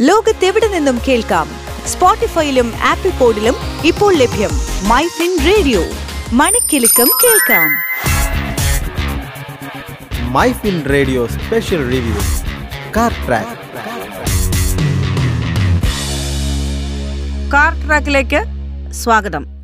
ലോകത്തെവിടെ നിന്നും കേൾക്കാം? സ്പോട്ടിഫൈയിലും ആപ്പിൾ പോഡിലും ഇപ്പോൾ ലഭ്യം മൈ ഫിൻ റേഡിയോ. മണിക്കെലക്കം കേൾക്കാം. My Fin radio special review. Car track. Car ട്രാക്കിലേക്ക് സ്വാഗതം.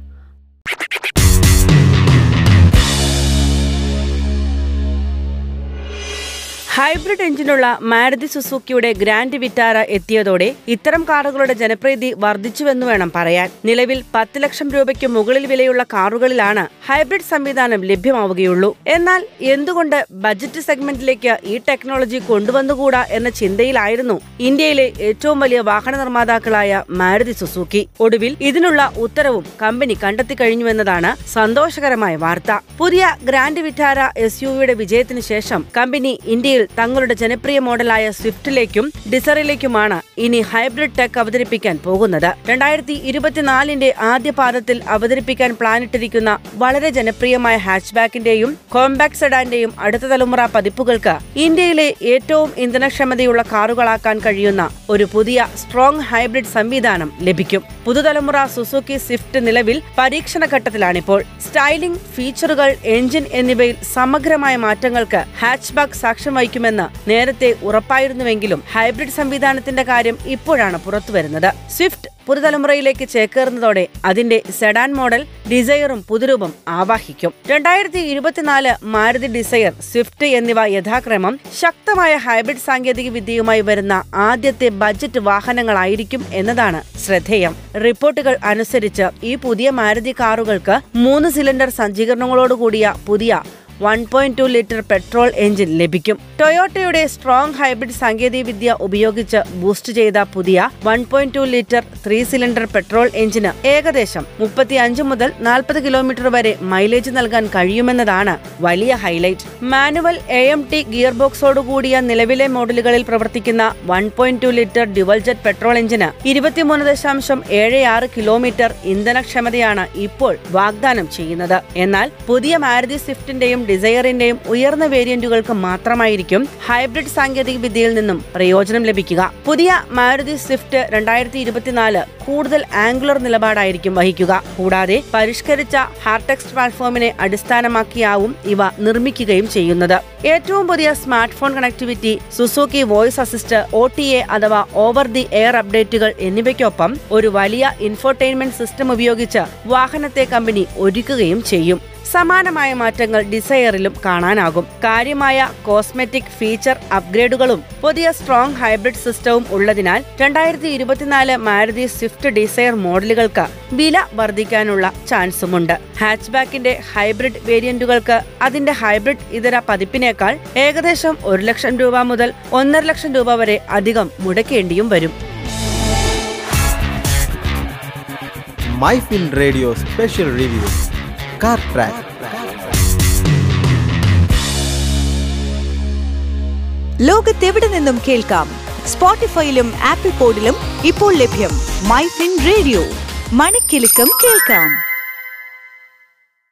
ഹൈബ്രിഡ് എഞ്ചിനുള്ള മാരുതി സുസുക്കിയുടെ ഗ്രാൻഡ് വിറ്റാര എത്തിയതോടെ ഇത്തരം കാറുകളുടെ ജനപ്രീതി വർദ്ധിച്ചുവെന്ന് വേണം പറയാൻ. നിലവിൽ പത്ത് ലക്ഷം രൂപയ്ക്ക് മുകളിൽ വിലയുള്ള കാറുകളിലാണ് ഹൈബ്രിഡ് സംവിധാനം ലഭ്യമാവുകയുള്ളൂ. എന്നാൽ എന്തുകൊണ്ട് ബജറ്റ് സെഗ്മെന്റിലേക്ക് ഈ ടെക്നോളജി കൊണ്ടുവന്നുകൂടാ എന്ന ചിന്തയിലായിരുന്നു ഇന്ത്യയിലെ ഏറ്റവും വലിയ വാഹന നിർമ്മാതാക്കളായ മാരുതി സുസുക്കി. ഒടുവിൽ ഇതിനുള്ള ഉത്തരവും കമ്പനി കണ്ടെത്തി കഴിഞ്ഞുവെന്നതാണ് സന്തോഷകരമായ വാർത്ത. പുതിയ ഗ്രാൻഡ് വിറ്റാര എസ് യുടെ വിജയത്തിന് ശേഷം കമ്പനി ഇന്ത്യയിൽ തങ്ങളുടെ ജനപ്രിയ മോഡലായ സ്വിഫ്റ്റിലേക്കും ഡിസറിലേക്കുമാണ് ഇനി ഹൈബ്രിഡ് ടെക് അവതരിപ്പിക്കാൻ പോകുന്നത്. രണ്ടായിരത്തി ഇരുപത്തിനാലിന്റെ ആദ്യ പാദത്തിൽ അവതരിപ്പിക്കാൻ പ്ലാനിട്ടിരിക്കുന്ന വളരെ ജനപ്രിയമായ ഹാച്ച്ബാക്കിന്റെയും കോമ്പാക്ട് സെഡാന്റെയും അടുത്ത തലമുറ പതിപ്പുകൾക്ക് ഇന്ത്യയിലെ ഏറ്റവും ഇന്ധനക്ഷമതയുള്ള കാറുകളാക്കാൻ കഴിയുന്ന ഒരു പുതിയ സ്ട്രോങ് ഹൈബ്രിഡ് സംവിധാനം ലഭിക്കും. പുതുതലമുറ സുസുക്കി സ്വിഫ്റ്റ് നിലവിൽ പരീക്ഷണ ഘട്ടത്തിലാണിപ്പോൾ. സ്റ്റൈലിംഗ് ഫീച്ചറുകൾ എഞ്ചിൻ എന്നിവയിൽ സമഗ്രമായ മാറ്റങ്ങൾക്ക് ഹാച്ച്ബാക്ക് സാക്ഷ്യം വഹിക്കുമെന്ന് നേരത്തെ ഉറപ്പായിരുന്നുവെങ്കിലും ഹൈബ്രിഡ് സംവിധാനത്തിന്റെ കാര്യം ഇപ്പോഴാണ് പുറത്തുവരുന്നത്. സ്വിഫ്റ്റ് പുതുതലമുറയിലേക്ക് ചേക്കേറുന്നതോടെ അതിന്റെ സെഡാൻ മോഡൽ ഡിസയറും പുതുരൂപം ആവാഹിക്കും. രണ്ടായിരത്തി ഇരുപത്തിനാല് മാരുതി ഡിസയർ സ്വിഫ്റ്റ് എന്നിവ യഥാക്രമം ശക്തമായ ഹൈബ്രിഡ് സാങ്കേതിക വിദ്യയുമായി വരുന്ന ആദ്യത്തെ ബജറ്റ് വാഹനങ്ങളായിരിക്കും എന്നതാണ് ശ്രദ്ധേയം. റിപ്പോർട്ടുകൾ അനുസരിച്ച് ഈ പുതിയ മാരുതി കാറുകൾക്ക് മൂന്ന് സിലിണ്ടർ സജ്ജീകരണങ്ങളോടുകൂടിയ പുതിയ one point two litre petrol engine ലഭിക്കും. ടൊയോട്ടയുടെ സ്ട്രോങ് ഹൈബ്രിഡ് സാങ്കേതികവിദ്യ ഉപയോഗിച്ച് ബൂസ്റ്റ് ചെയ്ത പുതിയ one point two litre three cylinder petrol എഞ്ചിന് ഏകദേശം മുപ്പത്തി അഞ്ച് മുതൽ നാൽപ്പത് കിലോമീറ്റർ വരെ മൈലേജ് നൽകാൻ കഴിയുമെന്നതാണ് വലിയ highlight. Manual A M T gear ബോക്സോടുകൂടിയ നിലവിലെ മോഡലുകളിൽ പ്രവർത്തിക്കുന്ന one point two litre dual jet petrol എഞ്ചിന് ഇരുപത്തിമൂന്ന് ദശാംശം ഏഴ് ആറ് കിലോമീറ്റർ ഇന്ധനക്ഷമതയാണ് ഇപ്പോൾ വാഗ്ദാനം ചെയ്യുന്നത്. എന്നാൽ പുതിയ മാരുതി സ്വിഫ്റ്റിന്റെയും ഡിസയറിന്റെയും ഉയർന്ന വേരിയന്റുകൾക്ക് മാത്രമായിരിക്കും ഹൈബ്രിഡ് സാങ്കേതിക വിദ്യയിൽ നിന്നും പ്രയോജനം ലഭിക്കുക. പുതിയ മാരുതി സ്വിഫ്റ്റ് രണ്ടായിരത്തി ഇരുപത്തിനാല് കൂടുതൽ ആംഗുലർ നിലപാടായിരിക്കും വഹിക്കുക. കൂടാതെ പരിഷ്കരിച്ച ഹാർടെക്സ് പ്ലാറ്റ്ഫോമിനെ അടിസ്ഥാനമാക്കിയാവും ഇവ നിർമ്മിക്കുകയും ചെയ്യുന്നത്. ഏറ്റവും പുതിയ smart phone connectivity Suzuki voice assist O T A അഥവാ ഓവർ ദി എയർ അപ്ഡേറ്റുകൾ എന്നിവയ്ക്കൊപ്പം ഒരു വലിയ ഇൻഫോർടൈൻമെന്റ് സിസ്റ്റം ഉപയോഗിച്ച് വാഹനത്തെ കമ്പനി ഒരുക്കുകയും ചെയ്യും. സമാനമായ മാറ്റങ്ങൾ ഡിസയറിലും കാണാനാകും. കാര്യമായ കോസ്മെറ്റിക് ഫീച്ചർ അപ്ഗ്രേഡുകളും പുതിയ സ്ട്രോങ് ഹൈബ്രിഡ് സിസ്റ്റവും ഉള്ളതിനാൽ രണ്ടായിരത്തി ഇരുപത്തിനാല് മാരുതി സ്വിഫ്റ്റ് ഡിസയർ മോഡലുകൾക്ക് വില വർദ്ധിക്കാനുള്ള ചാൻസുമുണ്ട്. ഹാച്ച്ബാക്കിന്റെ ഹൈബ്രിഡ് വേരിയന്റുകൾക്ക് അതിന്റെ ഹൈബ്രിഡ് ഇതര പതിപ്പിനേക്കാൾ ഏകദേശം ഒരു ലക്ഷം രൂപ മുതൽ ഒന്നര ലക്ഷം രൂപ വരെ അധികം മുടക്കേണ്ടിയും വരും. My fin radio special review. Car track ലോകത്തെവിടെ നിന്നും കേൾക്കാം? സ്പോട്ടിഫൈയിലും ആപ്പിൾ പോഡിലും ഇപ്പോൾ ലഭ്യം മൈ ഫിൻ റേഡിയോ മണിക്കെലക്കം കേൾക്കാം.